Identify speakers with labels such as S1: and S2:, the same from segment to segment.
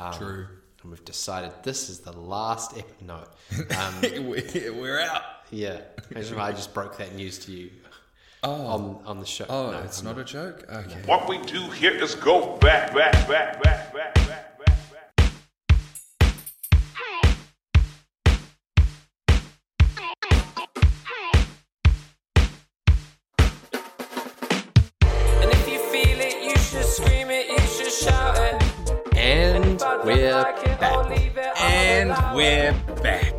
S1: Um,
S2: True.
S1: And we've decided this is the last ep- No. Um,
S2: We're out.
S1: yeah. Imagine if I just broke that news to you
S2: Oh,
S1: on, on the show.
S2: oh,
S1: No,
S2: it's
S1: I'm
S2: not a joke. Okay.
S3: What we do here is go back, back, back, back, back, back, back, back.
S1: We're back.
S2: And we're back.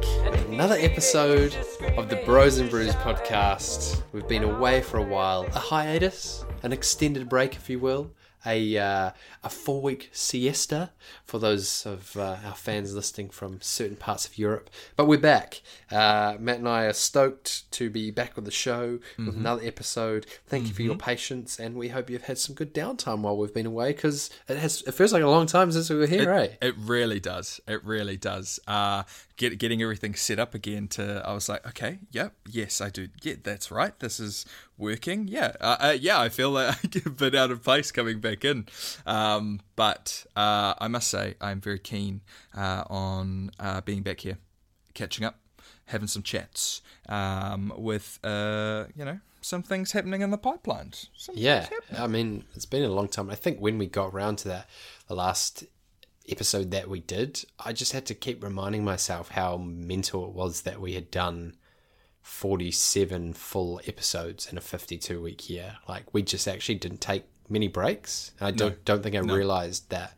S1: Another episode of the Bros and Brews podcast. We've been away for a while, a hiatus, an extended break, if you will, a uh, a four week siesta for those of uh, our fans listening from certain parts of Europe. But we're back. Uh, Matt and I are stoked to be back on the show with another episode. Thank you for your patience, and we hope you've had some good downtime while we've been away because it has it feels like a long time since we were here, eh?
S2: It really does. It really does. Get, getting everything set up again to, I was like, okay, yep, yes, I do. Yeah, that's right. This is working. Yeah, uh, uh, yeah, I feel like I get a bit out of place coming back in. Um, but uh, I must say, I'm very keen uh, on uh, being back here, catching up, having some chats um, with, uh, you know, some things happening in the pipeline. Some
S1: Yeah. I mean, it's been a long time. I think when we got around to that, the last episode that we did, I just had to keep reminding myself how mental it was that we had done 47 full episodes in a 52 week year. Like, we just actually didn't take many breaks. I don't, don't think I realized that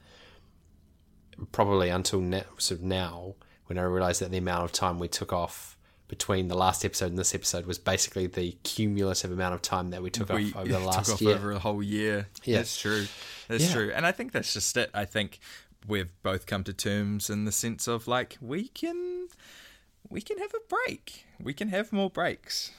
S1: probably until now, sort of now, when I realized that the amount of time we took off between the last episode and this episode was basically the cumulative amount of time that we took
S2: we
S1: off over the last
S2: took off
S1: year.
S2: over a whole year.
S1: Yeah.
S2: That's true. That's
S1: Yeah.
S2: true. And I think that's just it. I think we've both come to terms in the sense of like we can we can have a break. We can have more breaks.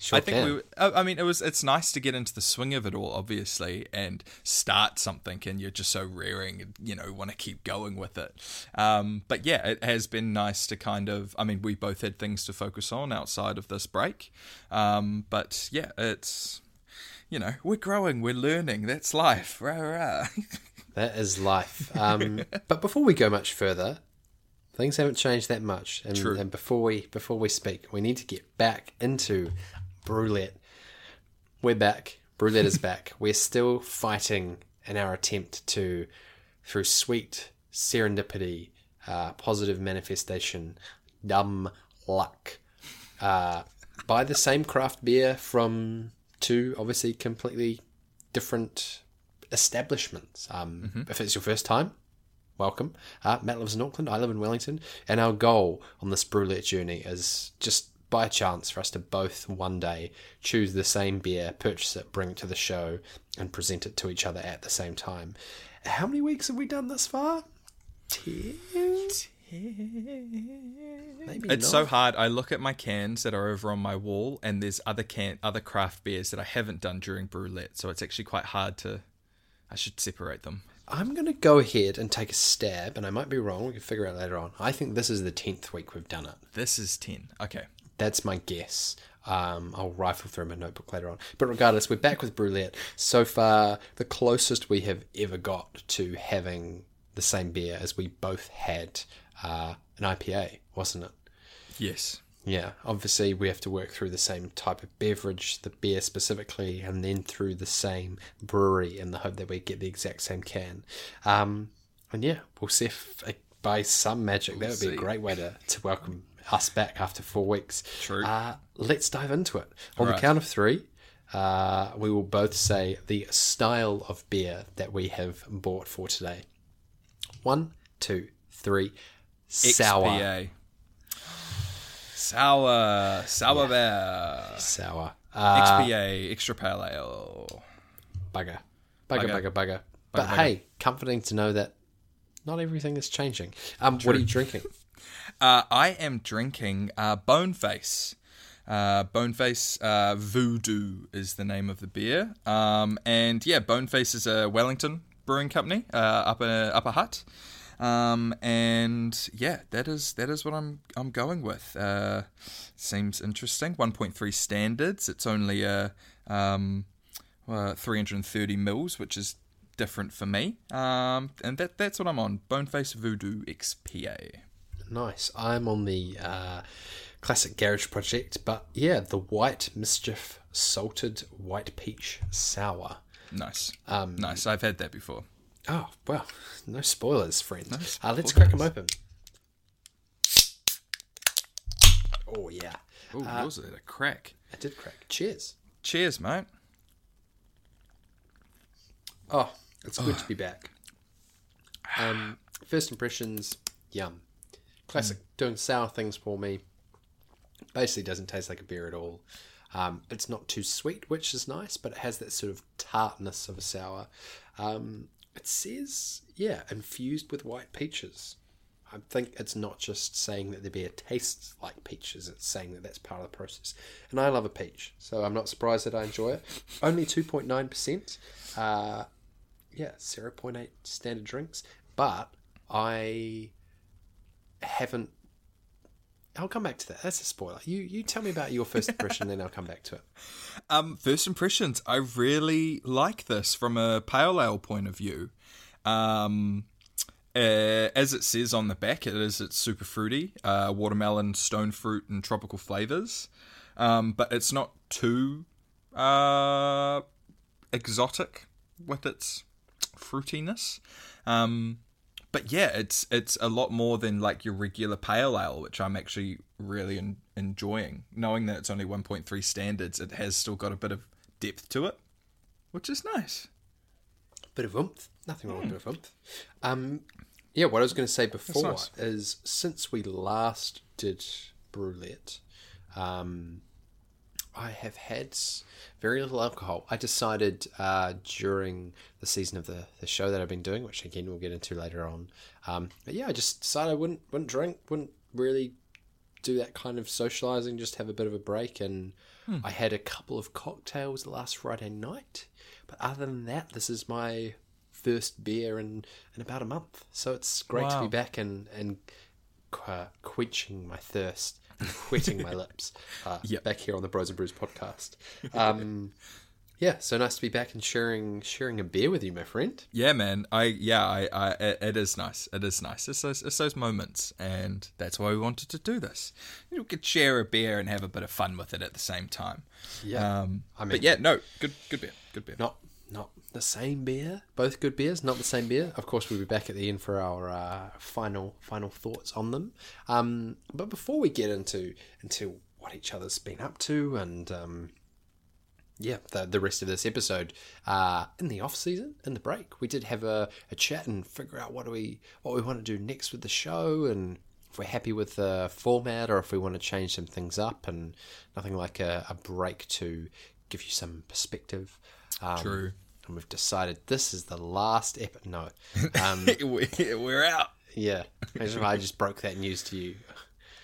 S1: Sure
S2: I think
S1: can.
S2: we. I I mean, it was. It's nice to get into the swing of it all, obviously, and start something, and you're just so raring, and you know, want to keep going with it. Um, but yeah, it has been nice to kind of. I mean, we both had things to focus on outside of this break, um, but yeah, it's. You know, we're growing, we're learning. That's life. Rah, rah.
S1: That is life. Um, but before we go much further, things haven't changed that much. And,
S2: True.
S1: and before we before we speak, we need to get back into Brew-lette. We're back. Brew-lette is back. We're still fighting in our attempt to, through sweet serendipity, uh, positive manifestation, dumb luck, uh, buy the same craft beer from two obviously completely different establishments. Um, If it's your first time, welcome. Uh, Matt lives in Auckland, I live in Wellington, and our goal on this brew-lette journey is just by chance for us to both one day choose the same beer, purchase it, bring it to the show, and present it to each other at the same time. How many weeks have we done this far? Ten? Maybe
S2: It's
S1: not.
S2: so hard. I look at my cans that are over on my wall, and there's other can other craft beers that I haven't done during brew-lette, so it's actually quite hard to. I should separate them.
S1: I'm going to go ahead and take a stab, and I might be wrong. We can figure it out later on. I think this is the 10th week we've done it.
S2: This is ten. Okay.
S1: That's my guess. Um, I'll rifle through my notebook later on. But regardless, we're back with Brew-lette. So far, the closest we have ever got to having the same beer as we both had uh, an IPA, wasn't it?
S2: Yes.
S1: Yeah, obviously we have to work through the same type of beverage, the beer specifically, and then through the same brewery in the hope that we get the exact same can. Um, and yeah, we'll see if uh, by some magic that would be a great way to, to welcome us back after four weeks.
S2: True.
S1: Uh, let's dive into it. On the count of three, uh, we will both say the style of beer that we have bought for today. One, two, three. Sour.
S2: Sour. Sour bear.
S1: Sour. Uh,
S2: XPA. Extra pale ale.
S1: bugger. Bugger,
S2: Bugger.
S1: bugger, bugger. But
S2: bugger.
S1: hey, comforting to know that not everything is changing. Um, what are you drinking?
S2: Uh, I am drinking uh, Boneface. Uh, Boneface uh, Voodoo is the name of the beer. Um, and yeah, Boneface is a Wellington brewing company, uh, upper Upper Hutt. Um, and yeah, that is that is what I'm I'm going with. Uh, seems interesting. 1.3 standards. It's only a um, uh, 330 mils, which is different for me. Um, and that that's what I'm on. Boneface Voodoo XPA.
S1: Nice. I'm on the uh, classic garage project, but yeah, the white mischief salted white peach sour.
S2: Nice. Um, nice. I've had that before.
S1: Oh well, no spoilers, friends.
S2: No
S1: uh, let's crack them open. Oh yeah,
S2: Oh, yours had a crack.
S1: I did crack. Cheers.
S2: Cheers, mate.
S1: Oh, it's good to be back. Um, first impressions, yum. Classic, doing sour things for me. Basically, doesn't taste like a beer at all. Um, it's not too sweet, which is nice, but it has that sort of tartness of a sour. Um, it says, yeah, infused with white peaches. I think it's not just saying that the beer tastes like peaches, it's saying that that's part of the process. And I love a peach, so I'm not surprised that I enjoy it. Only 2.9%. Uh, yeah, 0.8 standard drinks, but I haven't. I'll come back to that. That's a spoiler. You you tell me about your first impression, then I'll come back to it.
S2: Um, first impressions. I really like this from a pale ale point of view. Um, uh, as it says on the back, it is it's super fruity, uh, watermelon, stone fruit, and tropical flavors. Um, but it's not too uh, exotic with its fruitiness. Um, but yeah, it's it's a lot more than like your regular pale ale, which I'm actually really en- enjoying. Knowing that it's only 1.3 standards, it has still got a bit of depth to it, which is nice.
S1: Bit of oomph. Nothing wrong with a bit of oomph. Um, yeah, what I was going to say before
S2: nice.
S1: is since we last did Brew-lette, um, I have had very little alcohol. I decided uh, during the season of the, the show that I've been doing, which again we'll get into later on. Um, but yeah, I just decided I wouldn't wouldn't drink, wouldn't really do that kind of socializing, just have a bit of a break. And I had a couple of cocktails last Friday night, but other than that, this is my first beer in, in about a month. So it's great to be back and and qu- quenching my thirst, and wetting my lips. Uh,
S2: Yep.
S1: back here on the Bros and Brews podcast. Um, yeah, so nice to be back and sharing sharing a beer with you, my friend.
S2: Yeah, man. I yeah, I, I it, it is nice. It is nice. It's those, it's those moments, and that's why we wanted to do this. You could share a beer and have a bit of fun with it at the same time.
S1: Yeah,
S2: Um,
S1: I mean-
S2: but yeah, no, good, good beer, good beer.
S1: not not the same beer. Both good beers, not the same beer. Of course, we'll be back at the end for our uh, final final thoughts on them. Um, but before we get into into what each other's been up to and um, yeah, the the rest of this episode, uh, in the off season, in the break, we did have a, a chat and figure out what do we what we want to do next with the show and. If we're happy with the format, or if we want to change some things up, and nothing like a, a break to give you some perspective. Um,
S2: True.
S1: and we've decided this is the last ep. No, um,
S2: We- We're out.
S1: yeah. Imagine if I just broke that news to you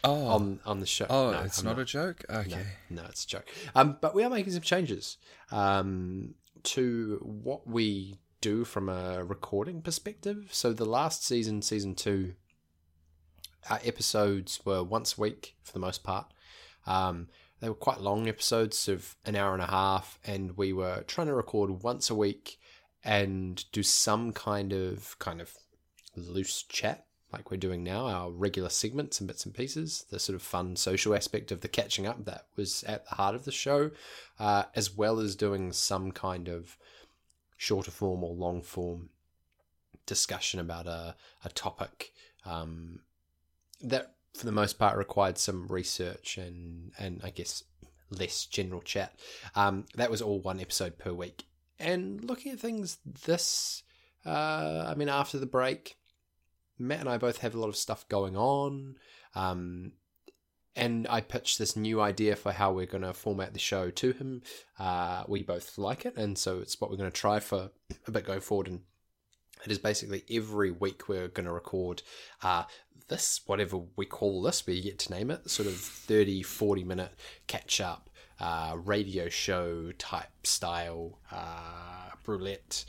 S2: Oh,
S1: on on the show.
S2: oh,
S1: No,
S2: it's
S1: I'm
S2: not, a joke. Okay.
S1: No, it's a joke. Um, but we are making some changes um, to what we do from a recording perspective. So the last season, season two, our episodes were once a week for the most part. Um, they were quite long episodes of an hour and a half, and we were trying to record once a week and do some kind of kind of loose chat like we're doing now, our regular segments and bits and pieces, the sort of fun social aspect of the catching up that was at the heart of the show, uh, as well as doing some kind of shorter form or long form discussion about a, a topic um, that, for the most part, required some research and, and I guess less general chat. Um, that was all one episode per week. And looking at things this, uh, I mean, after the break, Matt and I both have a lot of stuff going on. Um, and I pitched this new idea for how we're going to format the show to him. Uh, we both like it, and so it's what we're going to try for a bit going forward. And it is basically every week we're going to record uh, this, whatever we call this, we get to name it, sort of 30, 40 minute catch up, uh, radio show type style, uh, brew-lette,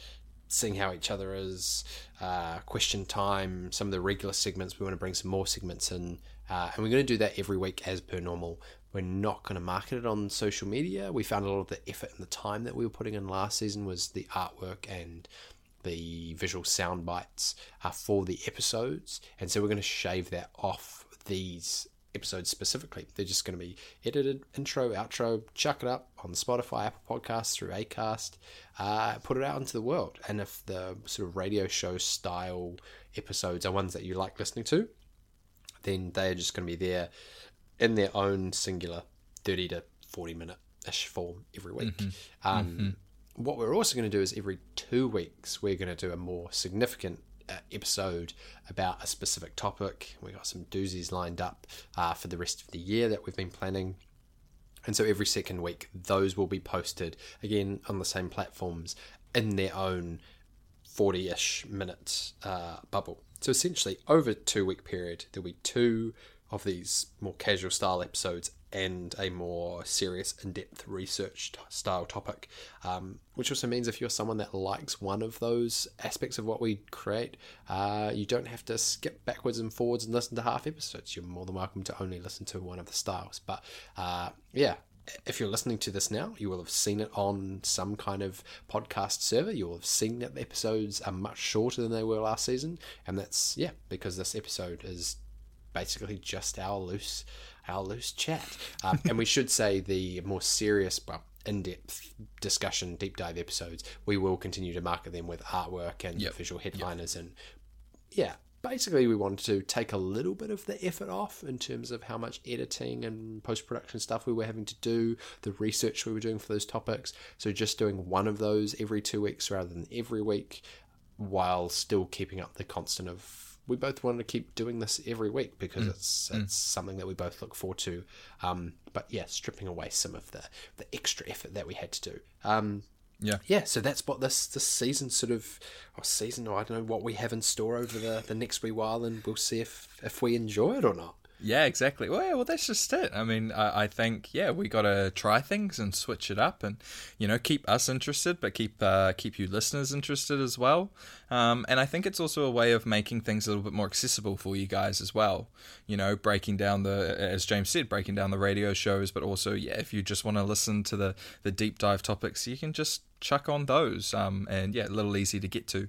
S1: seeing how each other is, uh, question time, some of the regular segments. We want to bring some more segments in, uh, and we're going to do that every week as per normal. We're not going to market it on social media. We found a lot of the effort and the time that we were putting in last season was the artwork and the visual sound bites uh, for the episodes, and so we're going to shave that off these episodes specifically. They're just going to be edited, intro, outro, chuck it up on Spotify, Apple Podcasts, through Acast, uh, put it out into the world. And if the sort of radio show style episodes are ones that you like listening to, then they're just going to be there in their own singular 30 to 40 minute ish form every week. Um, What we're also going to do is every two weeks, we're going to do a more significant uh, episode about a specific topic. We got some doozies lined up uh, for the rest of the year that we've been planning. And so every second week, those will be posted again on the same platforms in their own 40 ish minute uh, bubble. So essentially, over two week period, there'll be two of these more casual style episodes and a more serious, in depth research t- style topic. Um, which also means if you're someone that likes one of those aspects of what we create, uh, you don't have to skip backwards and forwards and listen to half episodes. You're more than welcome to only listen to one of the styles. But uh, yeah, if you're listening to this now, you will have seen it on some kind of podcast server. You will have seen that the episodes are much shorter than they were last season, and that's yeah because this episode is basically just our loose our loose chat. Um, and we should say the more serious, well, in-depth discussion, deep dive episodes, we will continue to market them with artwork and
S2: Yep.
S1: visual headliners and yeah, basically we wanted to take a little bit of the effort off in terms of how much editing and post production stuff we were having to do, the research we were doing for those topics. So just doing one of those every two weeks rather than every week, while still keeping up the constant of we both wanted to keep doing this every week because it's it's something that we both look forward to. Um, but yeah, stripping away some of the the extra effort that we had to do. Um,
S2: Yeah.
S1: yeah, so that's what this this season sort of, or season, or I don't know what we have in store over the, the next wee while, and we'll see if if we enjoy it or not.
S2: Yeah, exactly. Well, yeah, well, that's just it. I mean, I, I think yeah, we got to try things and switch it up, and you know, keep us interested, but keep uh, keep you listeners interested as well. Um, and I think it's also a way of making things a little bit more accessible for you guys as well. You know, breaking down the, as James said, breaking down the radio shows, but also yeah, if you just want to listen to the the deep dive topics, you can just chuck on those. Um, and yeah, a little easy to get to.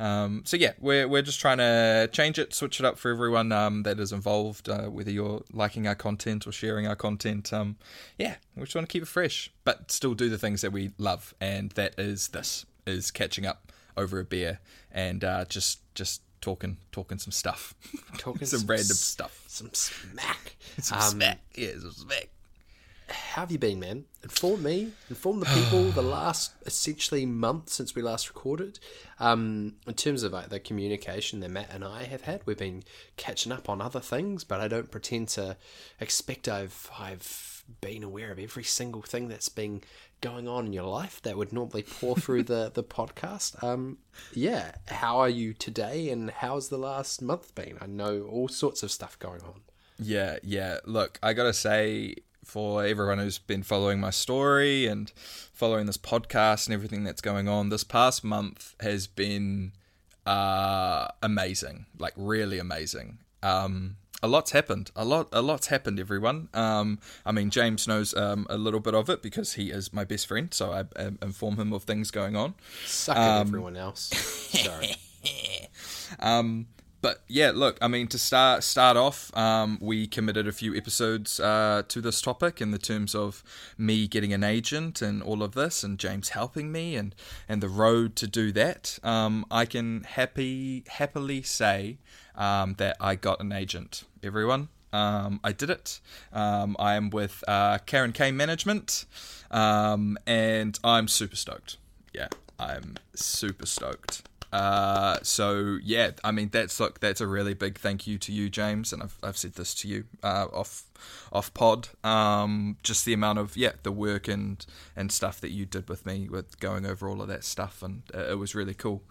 S2: Um, so yeah, we're we're just trying to change it, switch it up for everyone um, that is involved, uh, whether you're liking our content or sharing our content. Um, yeah, we just want to keep it fresh, but still do the things that we love, and that is this is catching up over a beer and uh, just just talking talking some stuff,
S1: Talking
S2: some,
S1: some
S2: random
S1: s-
S2: stuff,
S1: Some smack.
S2: some
S1: Um,
S2: smack, yeah, some smack.
S1: How have you been, man? Inform me, inform the people. the last essentially month since we last recorded, um, in terms of like the communication that Matt and I have had, we've been catching up on other things, but I don't pretend to expect I've I've been aware of every single thing that's been going on in your life that would normally pour through the the podcast. Um, yeah, how are you today, and how's the last month been? I know all sorts of stuff going on.
S2: Yeah, yeah. Look, I gotta say, for everyone who's been following my story and following this podcast and everything that's going on, this past month has been uh, amazing. Like really amazing. Um, a lot's happened. A lot, a lot's happened. Everyone. Um, I mean, James knows um, a little bit of it because he is my best friend, so I um, inform him of things going on.
S1: Suck at everyone else. Sorry.
S2: but yeah, look, I mean, to start start off, um, we committed a few episodes uh, to this topic in the terms of me getting an agent and all of this, and James helping me, and and the road to do that. Um, I can happy happily say um, that I got an agent. Everyone, um, I did it. Um, I am with uh, Karen Kay Management, um, and I'm super stoked. Yeah, I'm super stoked. Uh, so yeah, I mean that's look that's a really big thank you to you, James, and I've I've said this to you uh, off off pod. Um, just the amount of yeah the work and and stuff that you did with me with going over all of that stuff, and it was really cool.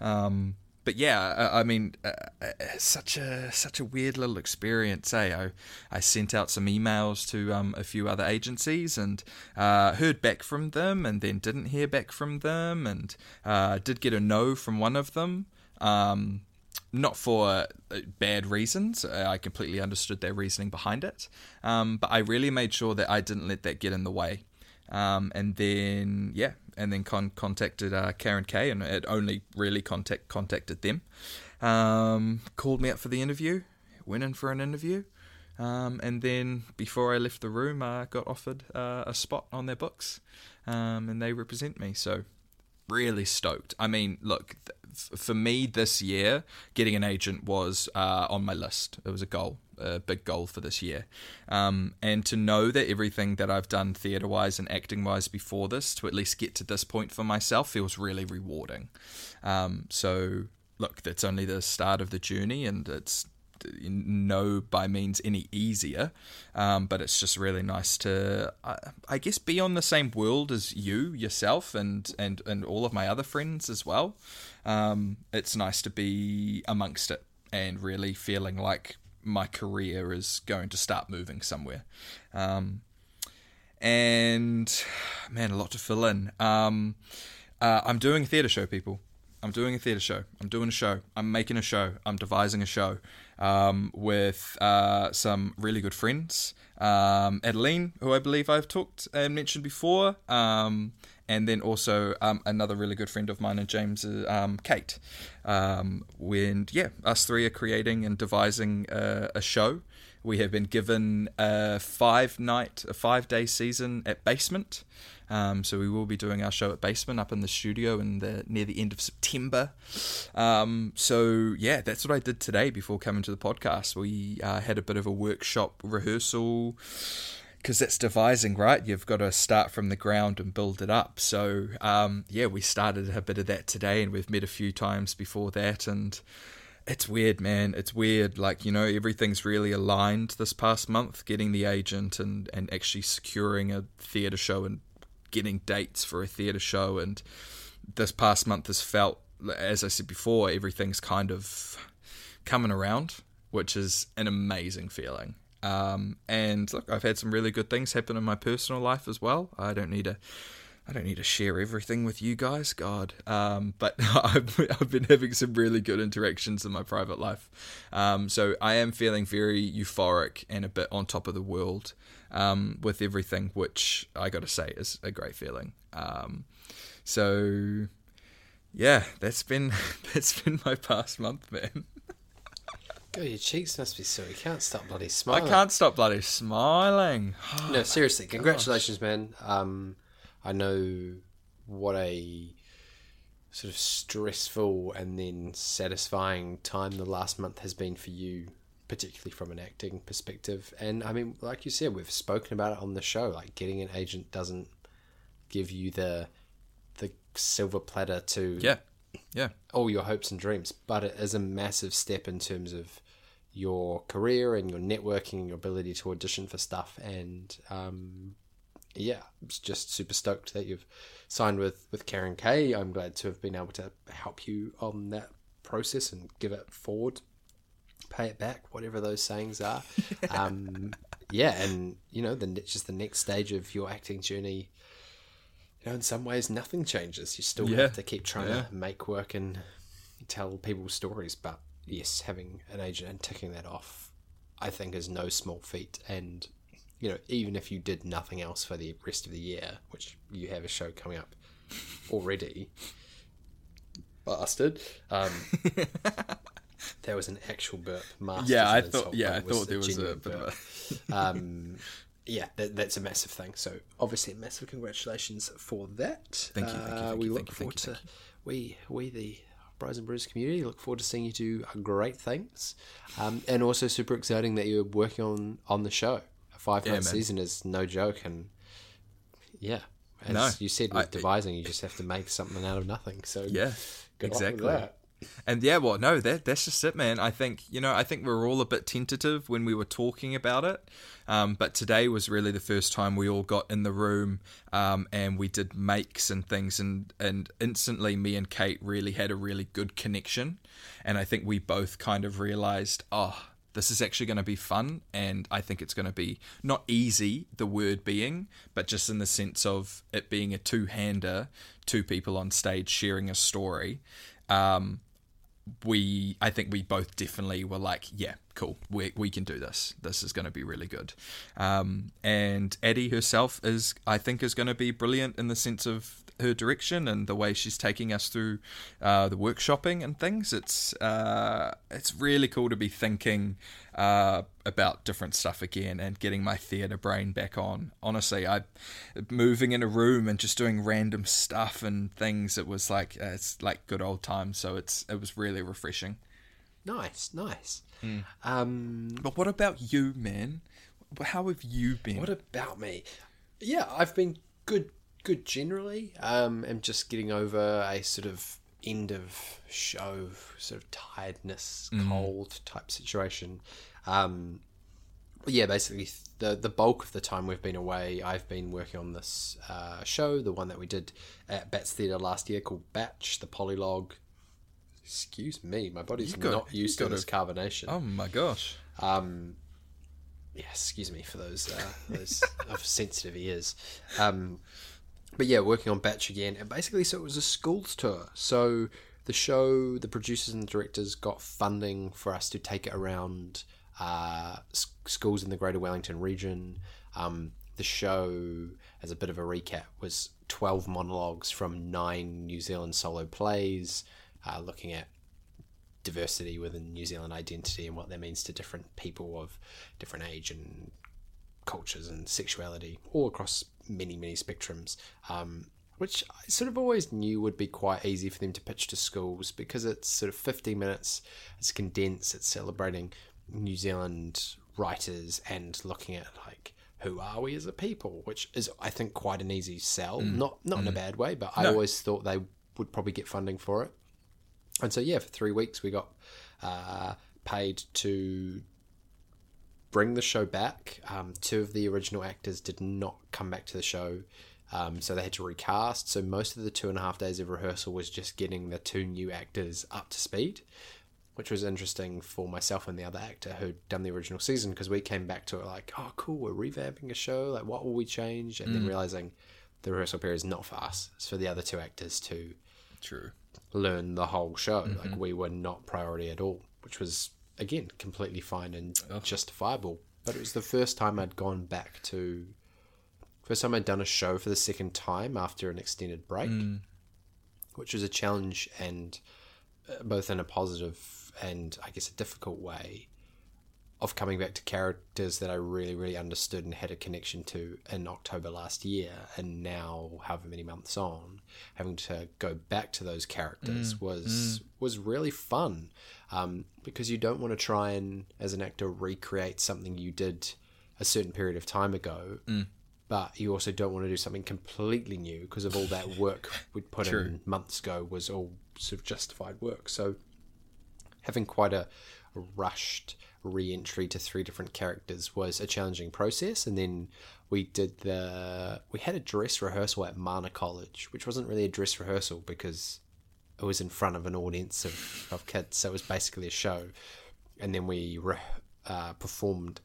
S2: Um, but yeah, I, I mean, uh, uh, such a such a weird little experience. Eh? I I sent out some emails to um, a few other agencies and uh, heard back from them, and then didn't hear back from them, and uh, did get a no from one of them. Um, not for uh, bad reasons. Uh, I completely understood their reasoning behind it, um, but I really made sure that I didn't let that get in the way. Um, and then yeah, and then con- contacted uh, Karen Kay, and it only really contact contacted them. Um, called me up for the interview, went in for an interview, um, and then before I left the room, I got offered uh, a spot on their books, um, and they represent me. So really stoked. I mean, look, th- for me this year, getting an agent was uh, on my list. It was a goal, a big goal for this year. Um, and to know that everything that I've done theatre wise and acting wise before this, to at least get to this point for myself, feels really rewarding. Um, so, look, that's only the start of the journey, and it's no by means any easier um, but it's just really nice to I, I guess be on the same world as you yourself and and and all of my other friends as well um, it's nice to be amongst it and really feeling like my career is going to start moving somewhere um, and man a lot to fill in um, uh, i'm doing a theatre show people I'm doing a theatre show. I'm doing a show. I'm making a show. I'm devising a show um, with uh, some really good friends. Um, Adeline, who I believe I've talked and mentioned before, um, and then also um, another really good friend of mine and James, um, Kate. Um, when yeah, us three are creating and devising a, a show. We have been given a five night, a five day season at Basement. Um, so we will be doing our show at Basement up in the studio in the near the end of September. Um, so yeah, that's what I did today before coming to the podcast. We uh, had a bit of a workshop rehearsal because that's devising, right? You've got to start from the ground and build it up. So um, yeah, we started a bit of that today, and we've met a few times before that, and it's weird, man. It's weird. Like, you know, everything's really aligned this past month, getting the agent and, and actually securing a theatre show and getting dates for a theatre show. And this past month has felt, as I said before, everything's kind of coming around, which is an amazing feeling. Um, and look, I've had some really good things happen in my personal life as well. I don't need to I don't need to share everything with you guys, God. Um, but I've, I've been having some really good interactions in my private life. Um, so I am feeling very euphoric and a bit on top of the world um, with everything, which I got to say is a great feeling. Um, so yeah, that's been that's been my past month, man.
S1: God, your cheeks must be sore. You can't stop bloody smiling.
S2: I can't stop bloody smiling.
S1: No, seriously, congratulations, man. Um, I know what a sort of stressful and then satisfying time the last month has been for you, particularly from an acting perspective. And I mean, like you said, we've spoken about it on the show. Like getting an agent doesn't give you the the silver platter to
S2: Yeah, yeah,
S1: all your hopes and dreams, but it is a massive step in terms of your career and your networking and your ability to audition for stuff. And um, yeah, I'm just super stoked that you've signed with with Karen Kay. I'm glad to have been able to help you on that process and give it forward, pay it back, whatever those sayings are. um, yeah, and you know, the just the next stage of your acting journey. You know, in some ways, nothing changes. You still
S2: Yeah.
S1: have to keep trying
S2: Yeah.
S1: to make work and tell people's stories. But yes, having an agent and ticking that off, I think, is no small feat. And you know, even if you did nothing else for the rest of the year, which you have a show coming up already, bastard. Um, there was an actual burp. Masters
S2: yeah. I thought, yeah, I
S1: but it was
S2: thought there was a
S1: burp
S2: a.
S1: um, yeah, that, that's a massive thing. So obviously, massive congratulations for that.
S2: Thank you, thank you,
S1: Uh,
S2: thank
S1: we
S2: you,
S1: look forward
S2: you,
S1: to we we the Bros and Brews community look forward to seeing you do great things, um, and also super exciting that you're working on on the show. A five
S2: Yeah,
S1: month
S2: man.
S1: season is no joke, and yeah, as
S2: No,
S1: you said with
S2: I-
S1: devising, you just have to make something out of nothing. So
S2: Yeah,
S1: good luck with
S2: exactly. And yeah, well, no, that that's just it, man. I think you know, I think we were all a bit tentative when we were talking about it, um, but today was really the first time we all got in the room um, and we did makes and things, and and instantly, me and Kate really had a really good connection, and I think we both kind of realized, oh. This is actually going to be fun, and I think it's going to be not easy, the word being, but just in the sense of it being a two hander, two people on stage sharing a story. Um, we I think we both definitely were like, yeah, cool, we we can do this. This is going to be really good. Um, and Addie herself is, I think, is going to be brilliant in the sense of her direction and the way she's taking us through uh, the workshopping and things. It's uh, it's really cool to be thinking uh, about different stuff again and getting my theatre brain back on. Honestly, I moving in a room and just doing random stuff and things. It was like uh, it's like good old times. So it's it was really refreshing.
S1: Nice, nice. Um,
S2: But what about you, man? How have you been?
S1: What about me? Yeah, I've been good, good generally. Um, I'm just getting over a sort of end of show, sort of tiredness, cold type situation. Um, yeah, basically the the bulk of the time we've been away, I've been working on this uh, show, the one that we did at Bats Theatre last year called Batch, the Polylog. Excuse me, my body's
S2: got-
S1: not used to this
S2: a-
S1: carbonation.
S2: oh my gosh.
S1: Um, yeah, excuse me for those uh, those of sensitive ears. Um, but yeah, working on Batch again, and basically, so it was a schools tour. So the show, the producers and the directors got funding for us to take it around uh, schools in the Greater Wellington region. Um, the show, as a bit of a recap, was twelve monologues from nine New Zealand solo plays, uh, looking at diversity within New Zealand identity and what that means to different people of different age and cultures and sexuality, all across many, many spectrums. Um, which I sort of always knew would be quite easy for them to pitch to schools because it's sort of 50 minutes, it's condensed, it's celebrating New Zealand writers and looking at like who are we as a people, which is I think quite an easy sell. Not not in a bad way, but I always thought they would probably get funding for it. And so, yeah, for three weeks we got uh, paid to bring the show back. Um, two of the original actors did not come back to the show, um, so they had to recast. So most of the two and a half days of rehearsal was just getting the two new actors up to speed, which was interesting for myself and the other actor who'd done the original season because we came back to it like, oh, cool, we're revamping a show. Like, what will we change? And then realizing the rehearsal period is not for us; it's for the other two actors to
S2: True.
S1: learn the whole show. Like we were not priority at all, which was again completely fine and justifiable. But it was the first time I'd gone back to first time I'd done a show for the second time after an extended break, which was a challenge and uh, both in a positive and I guess a difficult way of coming back to characters that I really, really understood and had a connection to in October last year, and now, however many months on, having to go back to those characters mm. was mm. was really fun, um, because you don't want to try and, as an actor, recreate something you did a certain period of time ago, mm. but you also don't want to do something completely new because of all that work we'd put in months ago was all sort of justified work. So having quite a rushed re-entry to three different characters was a challenging process and then we did the we had a dress rehearsal at Mana College which wasn't really a dress rehearsal because it was in front of an audience of, of kids so it was basically a show and then we re- uh, performed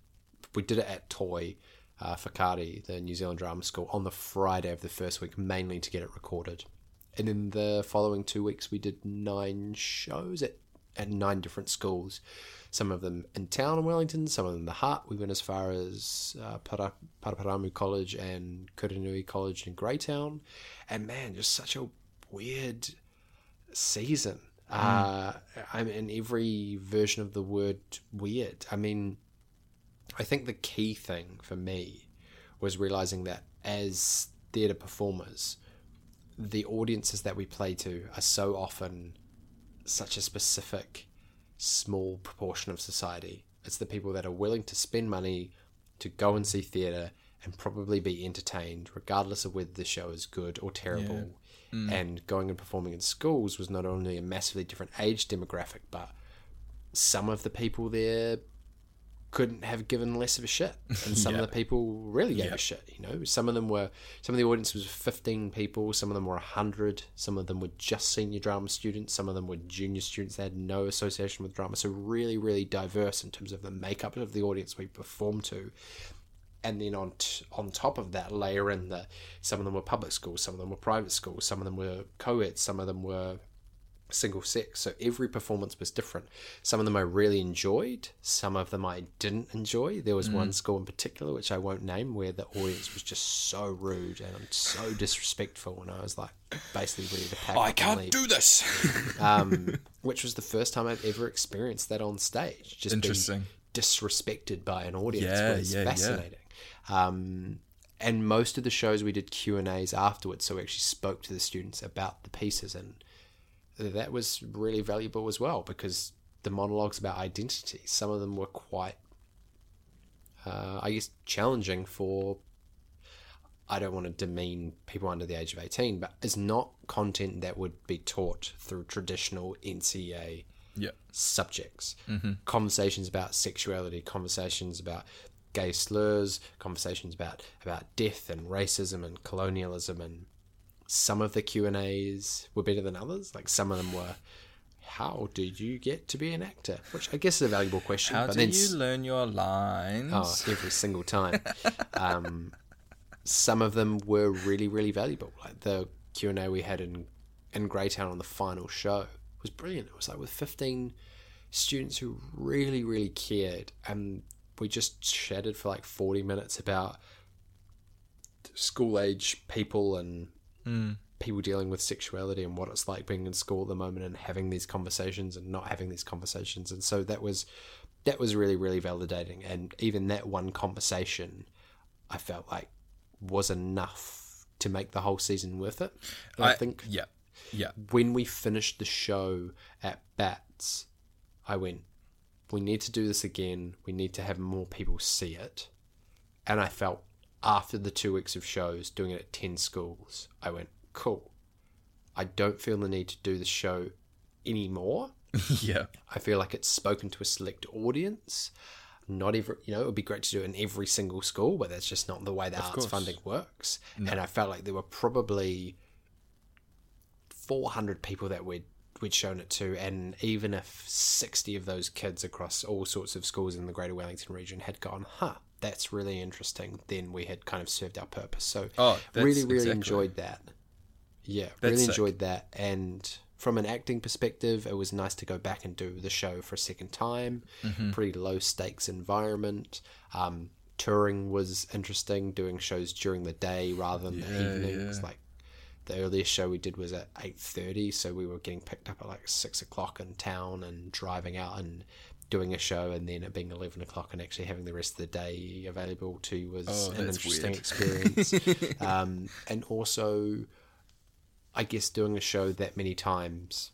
S1: we did it at Toi uh, Whakaari, the New Zealand Drama School, on the Friday of the first week, mainly to get it recorded. And in the following two weeks, we did nine shows at, at nine different schools. Some of them in town in Wellington, some of them in the Hutt. We went as far as uh, Para, Paraparaumu College and Kuranui College in Greytown. And man, just such a weird season. Uh, I mean, every version of the word weird. I mean, I think the key thing for me was realizing that as theatre performers, the audiences that we play to are so often such a specific, small proportion of society. It's the people that are willing to spend money to go and see theatre and probably be entertained, regardless of whether the show is good or terrible. Mm. And going and performing in schools was not only a massively different age demographic, but some of the people there couldn't have given less of a shit, and some of the people really gave a shit. You know, some of them were some of the audience was fifteen people, some of them were hundred, some of them were just senior drama students, some of them were junior students that had no association with drama. So really, really diverse in terms of the makeup of the audience we performed to. And then on t- on top of that, layer in the some of them were public schools, some of them were private schools, some of them were co-eds, some of them were single sex. So every performance was different. Some of them I really enjoyed, some of them I didn't enjoy. There was one school in particular, which I won't name, where the audience was just so rude and so disrespectful. And I was like, basically ready to pack
S2: I can't do this.
S1: um, which was the first time I've ever experienced that on stage. Just being
S2: Interesting.
S1: disrespected by an audience
S2: Yeah,
S1: was
S2: yeah, yeah.
S1: fascinating. Um, and most of the shows we did Q and A's afterwards, so we actually spoke to the students about the pieces, and that was really valuable as well because the monologues about identity, some of them were quite, uh, I guess, challenging for. I don't want to demean people under the age of 18, but it's not content that would be taught through traditional NCEA
S2: yeah.
S1: subjects. Conversations about sexuality, conversations about gay slurs, conversations about about death and racism and colonialism and some of the Q&As were better than others. Like some of them were how did you get to be an actor? Which I guess is a valuable question.
S2: How
S1: but
S2: do
S1: then
S2: you
S1: s-
S2: learn your lines?
S1: Oh, every single time. um, some of them were really, really valuable. Like the Q and A we had in in Greytown on the final show was brilliant. It was like with fifteen students who really, really cared, and we just chatted for like forty minutes about school age people and people dealing with sexuality and what it's like being in school at the moment and having these conversations and not having these conversations. And so that was that was really really validating. And even that one conversation, I felt like was enough to make the whole season worth it. And I, think
S2: Yeah. Yeah.
S1: when we finished the show at Bats, I went, we need to do this again. We need to have more people see it. And I felt after the two weeks of shows, doing it at 10 schools, I went, cool. I don't feel the need to do the show anymore.
S2: yeah.
S1: I feel like it's spoken to a select audience. Not every, you know, it would be great to do it in every single school, but that's just not the way the arts
S2: course.
S1: funding works. And I felt like there were probably 400 people that we'd, we'd shown it to. And even if 60 of those kids across all sorts of schools in the Greater Wellington region had gone, huh, that's really interesting, then we had kind of served our purpose. So,
S2: Oh,
S1: really, really
S2: exactly-
S1: enjoyed that. Yeah,
S2: That's
S1: really
S2: sick.
S1: enjoyed that. And from an acting perspective, it was nice to go back and do the show for a second time.
S2: Mm-hmm.
S1: Pretty low stakes environment. Um, touring was interesting. Doing shows during the day rather than the evenings. Like the earliest show we did was at eight thirty, so we were getting picked up at like six o'clock in town and driving out and doing a show, and then it being eleven o'clock and actually having the rest of the day available to you was
S2: Oh,
S1: an interesting
S2: weird.
S1: experience. um, and also, I guess doing a show that many times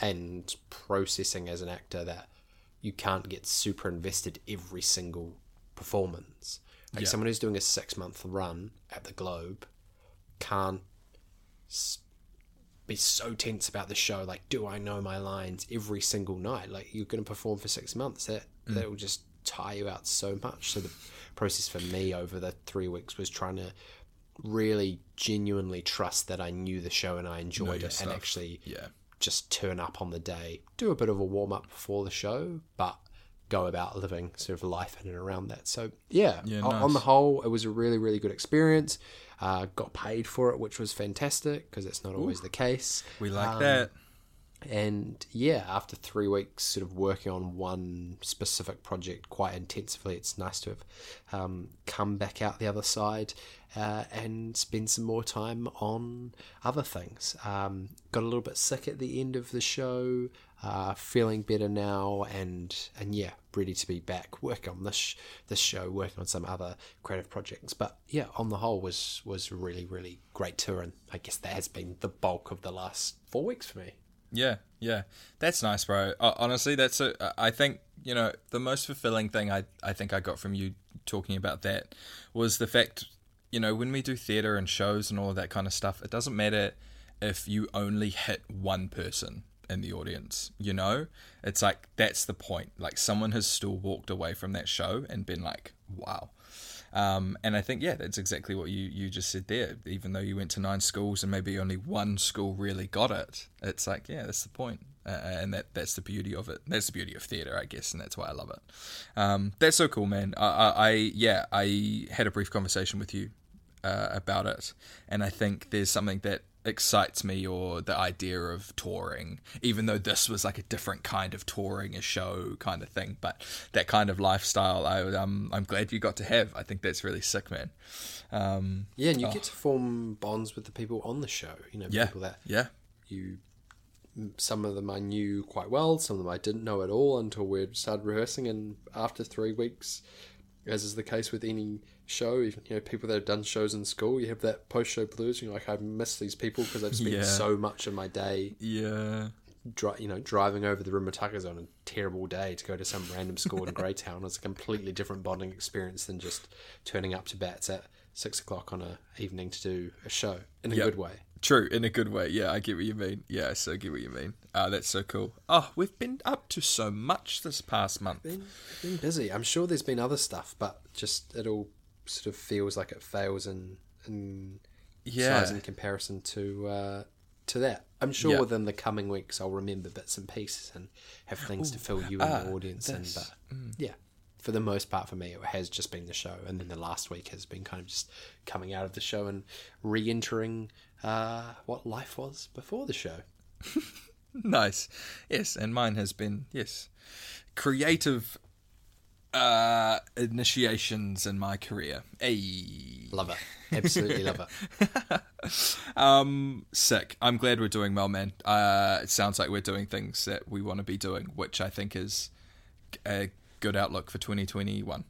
S1: and processing as an actor that you can't get super invested every single performance. Like
S2: Yeah.
S1: someone who's doing a six month run at the Globe can't s- be so tense about the show. Like, do I know my lines every single night? Like, you're going to perform for six months. That that will just tire you out so much. So the process for me over the three weeks was trying to really genuinely trust that I knew the show and I enjoyed it, and actually
S2: Yeah.
S1: just turn up on the day, do a bit of a warm up before the show, but go about living sort of life in and around that. So yeah,
S2: Yeah,
S1: o- on the whole, it was a really really good experience. Uh, got paid for it, which was fantastic because it's not always the case.
S2: We like
S1: Um,
S2: that.
S1: And yeah, after three weeks sort of working on one specific project quite intensively, it's nice to have um, come back out the other side uh, and spend some more time on other things. Um, got a little bit sick at the end of the show, uh, feeling better now, and and yeah, ready to be back working on this this show, working on some other creative projects. But yeah, on the whole, was was really really great tour, and I guess that has been the bulk of the last four weeks for me.
S2: Yeah, yeah, that's nice, bro. Uh, honestly, that's a. I think you know the most fulfilling thing I I think I got from you talking about that was the fact you know when we do theater and shows and all of that kind of stuff, it doesn't matter if you only hit one person in the audience. You know, it's like that's the point. Like someone has still walked away from that show and been like, wow. Um, and I think, yeah, that's exactly what you, you just said there. Even though you went to nine schools and maybe only one school really got it, it's like, yeah, that's the point. Uh, and that that's the beauty of it. That's the beauty of theatre, I guess, and that's why I love it. Um, that's so cool, man. I, I, I yeah, I had a brief conversation with you uh, about it, and I think there's something that excites me or the idea of touring even though this was like a different kind of touring a show kind of thing but that kind of lifestyle I um I'm glad you got to have I think that's really sick man um
S1: Yeah, and you get to form bonds with the people on the show. You know,
S2: yeah
S1: people that
S2: yeah
S1: you some of them I knew quite well, some of them I didn't know at all until we started rehearsing. And after three weeks, as is the case with any show, even you know people that have done shows in school, you have that post-show blues. You're like, I miss these people because I've spent
S2: Yeah.
S1: so much of my day,
S2: yeah
S1: dri- you know, driving over the Rimutakas on a terrible day to go to some random school in Greytown. It's a completely different bonding experience than just turning up to BATS at six o'clock on a evening to do a show in a
S2: Yep.
S1: good way.
S2: True, in a good way. Yeah, I get what you mean. Yeah, I so get what you mean. Ah, that's so cool. Oh, we've been up to so much this past month.
S1: been been busy. I'm sure there's been other stuff, but just it all sort of feels like it fails in in
S2: Yeah.
S1: size in comparison to uh, to that. I'm sure
S2: Yeah.
S1: within the coming weeks I'll remember bits and pieces and have things to fill you and
S2: ah,
S1: the audience in.
S2: this-
S1: But yeah, for the most part, for me, it has just been the show, and then the last week has been kind of just coming out of the show and re-entering uh, what life was before the show.
S2: Nice. Yes, and mine has been, yes, creative uh initiations in my career. Hey.
S1: Love it, absolutely love it.
S2: Um sick. I'm glad we're doing well, man. Uh it sounds like we're doing things that we want to be doing, which I think is a good outlook for 2021.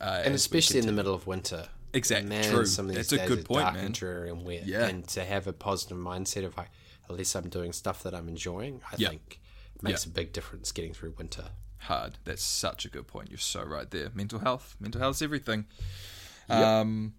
S2: Uh,
S1: and especially in the middle of winter.
S2: Exactly.
S1: Man,
S2: true.
S1: Some of these
S2: That's a
S1: days
S2: good
S1: are
S2: point,
S1: dark
S2: man.
S1: and dreary and weird.
S2: Yeah.
S1: And to have a positive mindset of like, at least I'm doing stuff that I'm enjoying. I
S2: Yeah.
S1: think makes a big difference getting through winter.
S2: Hard. That's such a good point. You're so right there. Mental health. Mental health's everything. Um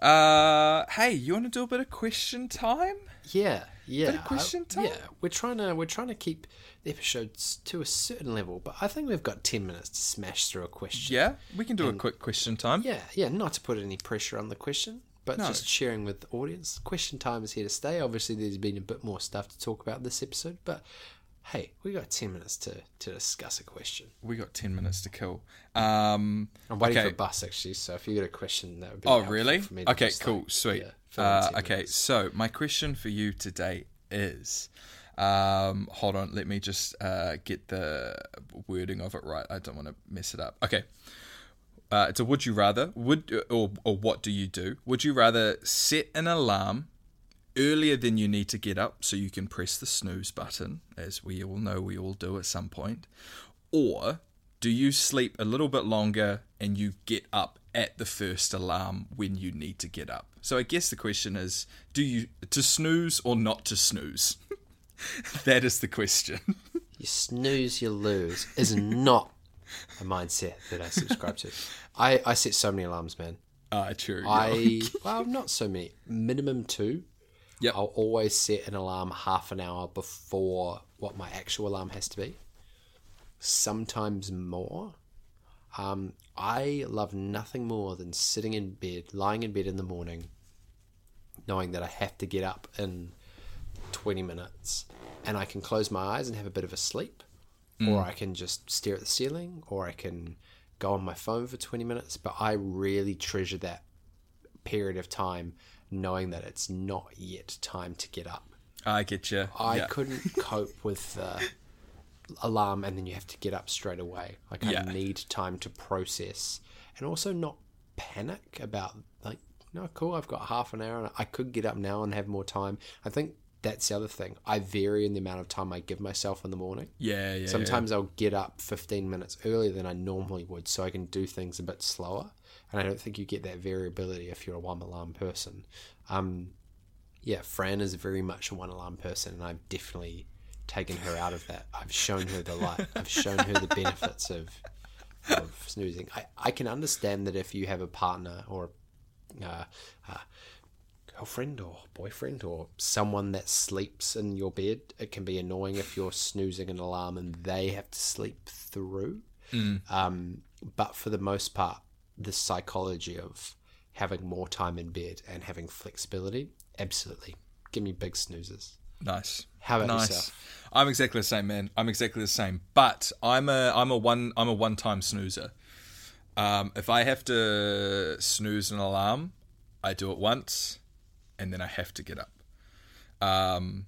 S2: uh hey, you want to do a bit of question time?
S1: Yeah, yeah.
S2: Bit of question
S1: I-
S2: time?
S1: Yeah, we're trying to we're trying to keep the episodes to a certain level, but I think we've got ten minutes to smash through a question.
S2: Yeah, we can do a quick question time.
S1: Yeah, yeah. Not to put any pressure on the question, but
S2: No.
S1: just sharing with the audience. Question time is here to stay. Obviously, there's been a bit more stuff to talk about this episode, but hey, we got ten minutes to to discuss a question.
S2: We got 10 minutes to kill. Um
S1: I'm waiting
S2: okay.
S1: for a bus actually, so if you got a question, that would be
S2: Oh, really?
S1: for me to
S2: Okay, cool,
S1: like,
S2: sweet.
S1: yeah,
S2: uh, okay,
S1: minutes.
S2: so my question for you today is um, hold on, let me just uh, get the wording of it right. I don't want to mess it up. Okay. Uh, it's a would you rather would or or what do you do? Would you rather set an alarm earlier than you need to get up so you can press the snooze button, as we all know we all do at some point, or do you sleep a little bit longer and you get up at the first alarm when you need to get up? So I guess the question is, do you to snooze or not to snooze? that is the question.
S1: You snooze, you lose is not a mindset that I subscribe to. I, I set so many alarms, man.
S2: Ah, true.
S1: I well, not so many. Minimum two.
S2: Yep.
S1: I'll always set an alarm half an hour before what my actual alarm has to be. Sometimes more. Um, I love nothing more than sitting in bed, lying in bed in the morning, knowing that I have to get up in 20 minutes and I can close my eyes and have a bit of a sleep, or I can just stare at the ceiling, or I can go on my phone for 20 minutes. But I really treasure that period of time knowing that it's not yet time to get up.
S2: I get you.
S1: I
S2: yeah.
S1: couldn't cope with the alarm and then you have to get up straight away. Like
S2: Yeah.
S1: I need time to process and also not panic about like no cool I've got half an hour and I could get up now and have more time. I think that's the other thing. I vary in the amount of time I give myself in the morning.
S2: Yeah, yeah.
S1: Sometimes I'll get up 15 minutes earlier than I normally would so I can do things a bit slower. And I don't think you get that variability if you're a one alarm person. Um, yeah, Fran is very much a one alarm person, and I've definitely taken her out of that. I've shown her the light, I've shown her the benefits of, of snoozing. I, I can understand that if you have a partner or uh, uh, girlfriend or boyfriend or someone that sleeps in your bed, it can be annoying if you're snoozing an alarm and they have to sleep through. Um, but for the most part, the psychology of having more time in bed and having flexibility, absolutely. Give me big snoozes.
S2: Nice.
S1: How about
S2: nice.
S1: yourself?
S2: I'm exactly the same, man. I'm exactly the same. But I'm a I'm a one I'm a one time snoozer. Um, if I have to snooze an alarm, I do it once, and then I have to get up. Um,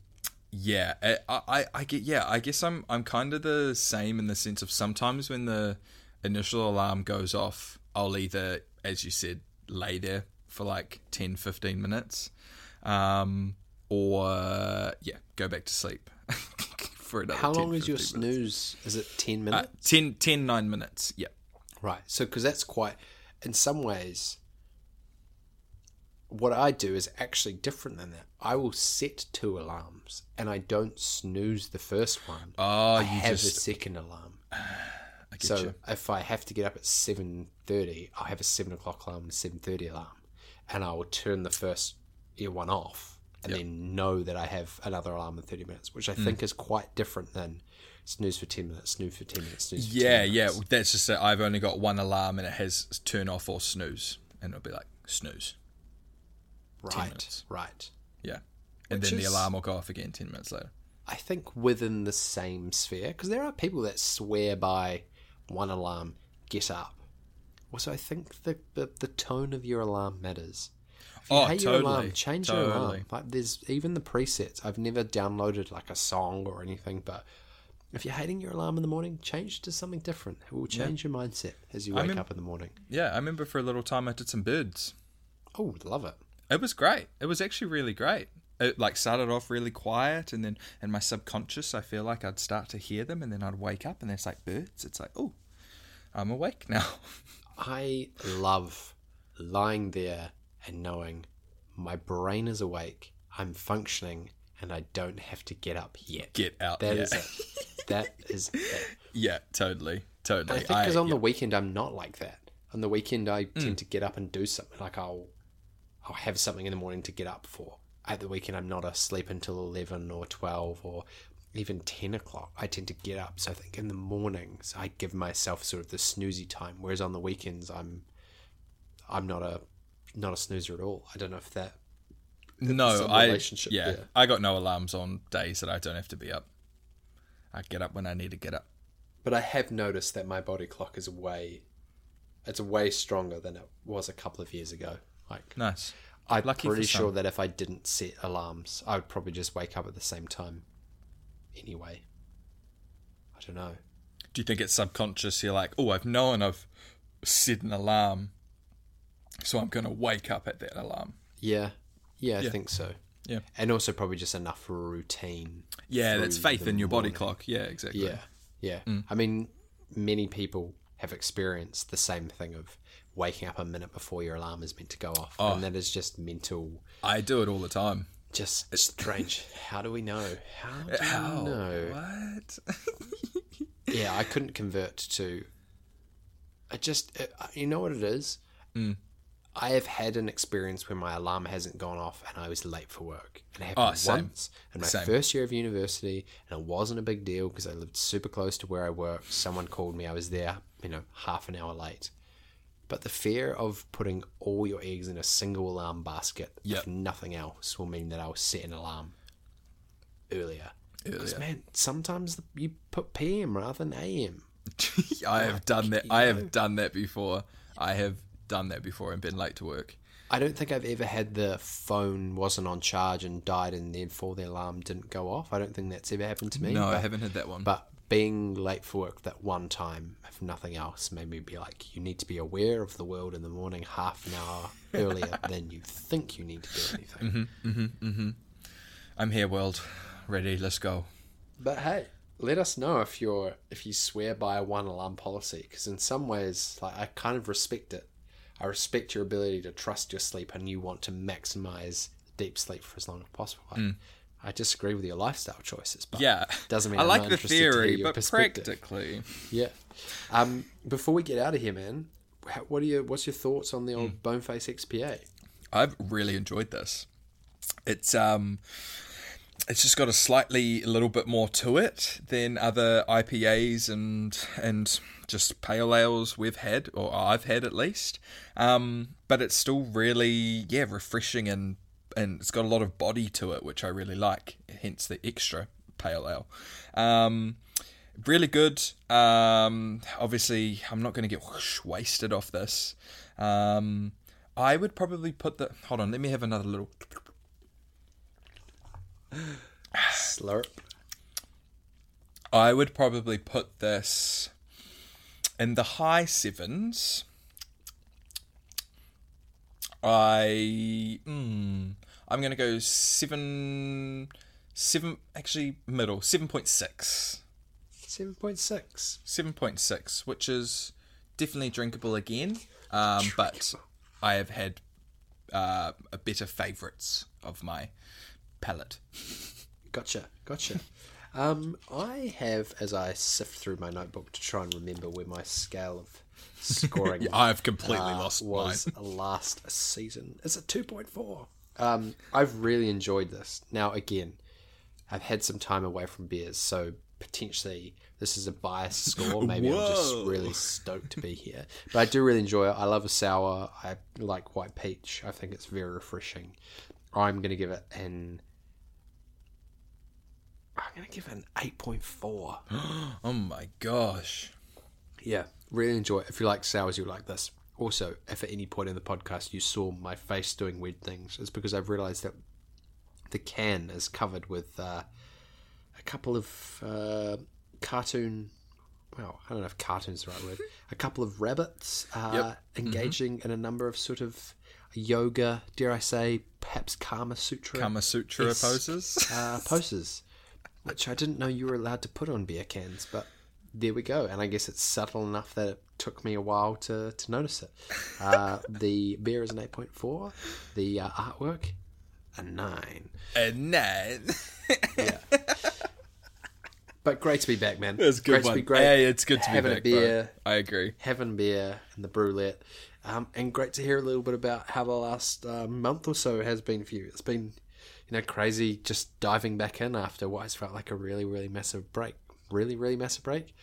S2: yeah, I, I, I get. Yeah, I guess I'm I'm kind of the same in the sense of sometimes when the initial alarm goes off, I'll either, as you said, lay there for like 10, 15 minutes, um, or yeah, go back to sleep for another.
S1: How
S2: 10,
S1: long is your
S2: minutes.
S1: snooze? Is it 10
S2: Uh,
S1: minutes?
S2: 10, 10, 9 minutes. Yeah.
S1: Right. So, because that's quite, in some ways, what I do is actually different than that. I will set two alarms and I don't snooze the first one.
S2: Oh,
S1: I
S2: you
S1: have a second alarm.
S2: I get
S1: So
S2: you.
S1: if I have to get up at seven thirty, I'll have a seven o'clock alarm and a seven thirty alarm, and I will turn the first ear one off, and then know that I have another alarm in thirty minutes, which I
S2: Hmm.
S1: think is quite different than snooze for ten minutes, snooze for ten minutes, snooze. For
S2: Yeah,
S1: 10
S2: yeah.
S1: minutes.
S2: That's just that I've only got one alarm and it has turn off or snooze, and it'll be like snooze.
S1: right, right.
S2: Yeah. And
S1: Which
S2: then the
S1: is-
S2: alarm will go off again 10 minutes later.
S1: I think within the same sphere, because there are people that swear by one alarm, get up. Also, I think the, the, the tone of your alarm matters. If you
S2: Oh,
S1: hate your alarm,
S2: totally,
S1: change your alarm. Like there's even the presets. I've never downloaded like a song or anything, but if you're hating your alarm in the morning, change to something different. It will change your mindset as you wake
S2: mean-
S1: up in the morning.
S2: Yeah, I remember for a little time I did some birds.
S1: Oh, love it.
S2: It was great. It was actually really great. It like started off really quiet, and then in my subconscious, I feel like I'd start to hear them, and then I'd wake up, and there's like birds. It's like, oh, I'm awake now.
S1: I love lying there and knowing my brain is awake, I'm functioning, and I don't have to get up yet.
S2: Get out.
S1: That
S2: yeah.
S1: is it. That is it.
S2: yeah, totally, totally.
S1: I think because on
S2: yeah.
S1: the weekend I'm not like that. On the weekend I
S2: Mm.
S1: tend to get up and do something. Like I'll, I'll have something in the morning to get up for. At the weekend I'm not asleep until eleven or twelve or even ten o'clock. I tend to get up. So I think in the mornings I give myself sort of the snoozy time. Whereas on the weekends I'm, I'm not a, not a snoozer at all. I don't know if that.
S2: no, I
S1: relationship
S2: yeah,
S1: there.
S2: I got no alarms on days that I don't have to be up. I get up when I need to get up.
S1: But I have noticed that my body clock is way, it's way stronger than it was a couple of years ago. Like
S2: Nice.
S1: I'm
S2: Lucky
S1: pretty sure that if I didn't set alarms, I would probably just wake up at the same time. Anyway, I don't know.
S2: Do you think it's subconscious? You're like, oh, I've known I've set an alarm, so I'm going to wake up at that alarm.
S1: Yeah, yeah, I think so.
S2: Yeah.
S1: and also probably just enough routine.
S2: Yeah, that's faith in your body clock. Yeah, exactly.
S1: Yeah, yeah.
S2: Mm.
S1: I mean, many people have experienced the same thing of waking up a minute before your alarm is meant to go off,
S2: Oh.
S1: and that is just mental.
S2: I do it all the time.
S1: Just strange. How do we know? How do
S2: How?
S1: we know?
S2: What?
S1: yeah, I couldn't convert to. I just, uh, you know what it is.
S2: Mm.
S1: I have had an experience where my alarm hasn't gone off and I was late for work. And it
S2: Oh,
S1: happened
S2: same.
S1: once in my
S2: Same.
S1: first year of university, and it wasn't a big deal because I lived super close to where I worked. Someone called me, I was there, you know, half an hour late. But the fear of putting all your eggs in a single alarm basket,
S2: Yep.
S1: if nothing else, will mean that I'll set an alarm earlier. Because man, sometimes you put PM rather than AM.
S2: I have done that. I have done that before. I have done that before and been late to work.
S1: I don't think I've ever had the phone wasn't on charge and died, and therefore the alarm didn't go off. I don't think that's ever happened to me.
S2: No, I haven't had that one.
S1: But being late for work that one time, if nothing else, made me be like, you need to be aware of the world in the morning half an hour earlier than you think you need to do anything. Mm-hmm, mm-hmm, mm-hmm.
S2: I'm here, world. Ready? Let's go.
S1: But hey, let us know if you're if you swear by a one alarm policy, because in some ways, like I kind of respect it. I respect your ability to trust your sleep, and you want to maximize deep sleep for as long as possible. I, mm. I disagree with your lifestyle choices, but
S2: Yeah,
S1: doesn't mean
S2: I
S1: I'm
S2: like the
S1: interested to hear
S2: theory, but practically,
S1: yeah. Um, before we get out of here, man, what are your what's your thoughts on the old Boneface XPA?
S2: I've really enjoyed this. It's um, it's just got a slightly a little bit more to it than other IPAs and and just pale ales we've had or I've had at least. Um, but it's still really yeah refreshing and and it's got a lot of body to it, which I really like. Hence the extra pale ale. Um, really good. Um, obviously, I'm not going to get whoosh, wasted off this. Um, I would probably put the. Hold on, let me have another little.
S1: Slurp.
S2: I would probably put this in the high sevens. I mm, I'm gonna go seven seven actually middle seven point six.
S1: 7.6.
S2: 7.6, which is definitely drinkable again. Um, but I have had uh, a better favourites of my palate.
S1: Gotcha, gotcha. um, I have, as I sift through my notebook to try and remember where my scale of scoring yeah,
S2: I've completely
S1: uh,
S2: lost
S1: was last season. It's a 2.4. Um, I've really enjoyed this. Now, again, I've had some time away from beers, so potentially this is a biased score. Maybe I'm just really stoked to be here. But I do really enjoy it. I love a sour. I like white peach. I think it's very refreshing. I'm going to give it an. I'm going to give it an 8.4.
S2: Oh my gosh.
S1: Yeah, really enjoy it. If you like sours, you'll like this. Also, if at any point in the podcast you saw my face doing weird things, it's because I've realised that the can is covered with uh, a couple of uh, cartoon. Well, I don't know if cartoon's the right word. A couple of rabbits uh,
S2: Yep.
S1: engaging in a number of sort of yoga, dare I say, perhaps Kama Sutra
S2: Kama Sutra poses.
S1: uh, poses, which I didn't know you were allowed to put on beer cans, but there we go. And I guess it's subtle enough that it took me a while to, to notice it. Uh, the beer is an 8.4, the uh, artwork, a 9.
S2: A nine.
S1: Yeah. but great to be back, man.
S2: It's good
S1: great
S2: one.
S1: to be great.
S2: Hey, it's good to be
S1: having
S2: back,
S1: a beer,
S2: bro. I agree.
S1: having beer and the brew-lette. Um, and great to hear a little bit about how the last uh, month or so has been for you. It's been, you know, crazy just diving back in after what has felt like a really, really massive break. Really, really massive break.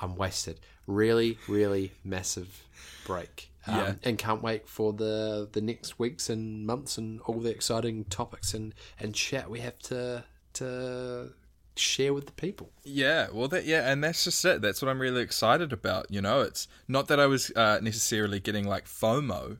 S1: I'm wasted. Really, really massive break. Um,
S2: Yeah.
S1: And can't wait for the the next weeks and months and all the exciting topics and, and chat we have to to share with the people.
S2: Yeah, well, that yeah, and that's just it. That's what I'm really excited about. You know, it's not that I was uh, necessarily getting like FOMO,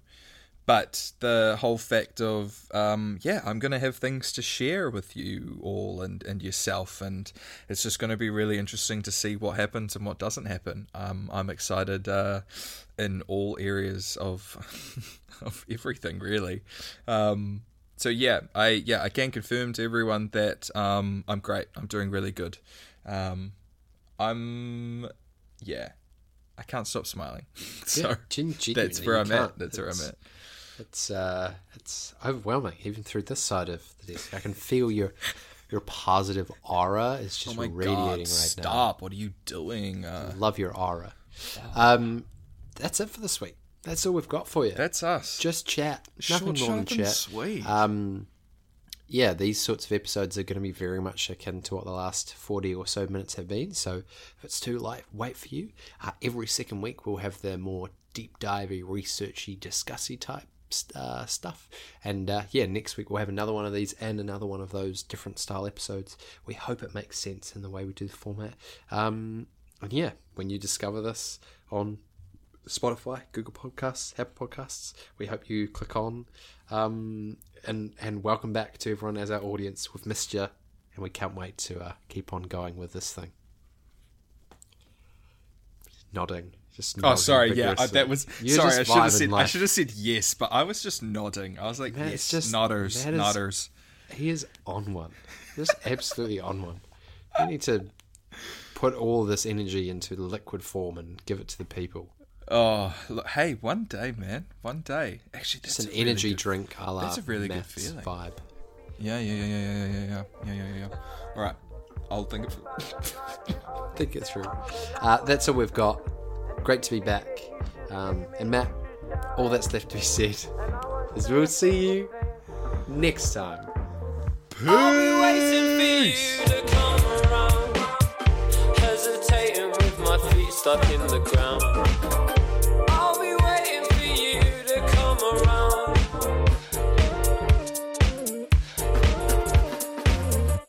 S2: but the whole fact of um, yeah, I'm gonna have things to share with you all and and yourself, and it's just gonna be really interesting to see what happens and what doesn't happen. Um, I'm excited uh, in all areas of of everything really. Um, so yeah, I yeah I can confirm to everyone that um, I'm great. I'm doing really good. Um, I'm yeah, I can't stop smiling. so
S1: Yeah,
S2: that's where I'm at. That's where I'm at.
S1: It's uh, it's overwhelming even through this side of the desk. I can feel your your positive aura is just
S2: Oh my
S1: radiating
S2: god!
S1: right now.
S2: stop! What are you doing? Uh,
S1: Love your aura. Um, that's it for this week. That's all we've got for you.
S2: that's us.
S1: just chat. Nothing
S2: Short,
S1: more than chat.
S2: sweet.
S1: Um, yeah, these sorts of episodes are going to be very much akin to what the last 40 or so minutes have been. So if it's too late, wait for you. Uh, every second week, we'll have the more deep divey, researchy, discussy type uh, stuff. And uh, yeah, next week we'll have another one of these and another one of those different style episodes. We hope it makes sense in the way we do the format. Um, and yeah, when you discover this on Spotify, Google Podcasts, Apple Podcasts. We hope you click on. Um, and and welcome back to everyone as our audience. We've missed you, and we can't wait to uh, keep on going with this thing. Nodding, just
S2: Oh, sorry. Yeah, I, that was
S1: You're
S2: sorry. I should have said. I should have said yes, but I was just nodding. I was like,
S1: Man,
S2: yes,
S1: it's just-
S2: nodders,
S1: that is-
S2: nodders.
S1: He is on one. Just absolutely on one. We need to put all this energy into liquid form and give it to the people.
S2: Oh, look, hey, one day, man, one day. Actually, that's
S1: It's an
S2: really
S1: energy
S2: good-
S1: drink a la
S2: that's a really good feeling.
S1: vibe.
S2: Yeah, yeah, yeah, yeah, yeah, yeah, yeah, yeah, yeah, yeah. All right, I'll think of.
S1: think it through. Uh, that's all we've got. Great to be back. Um, and Matt, all that's left to be said is we'll see you next time.
S4: I'll be waiting for you to come around. Hesitating with my feet stuck in the ground.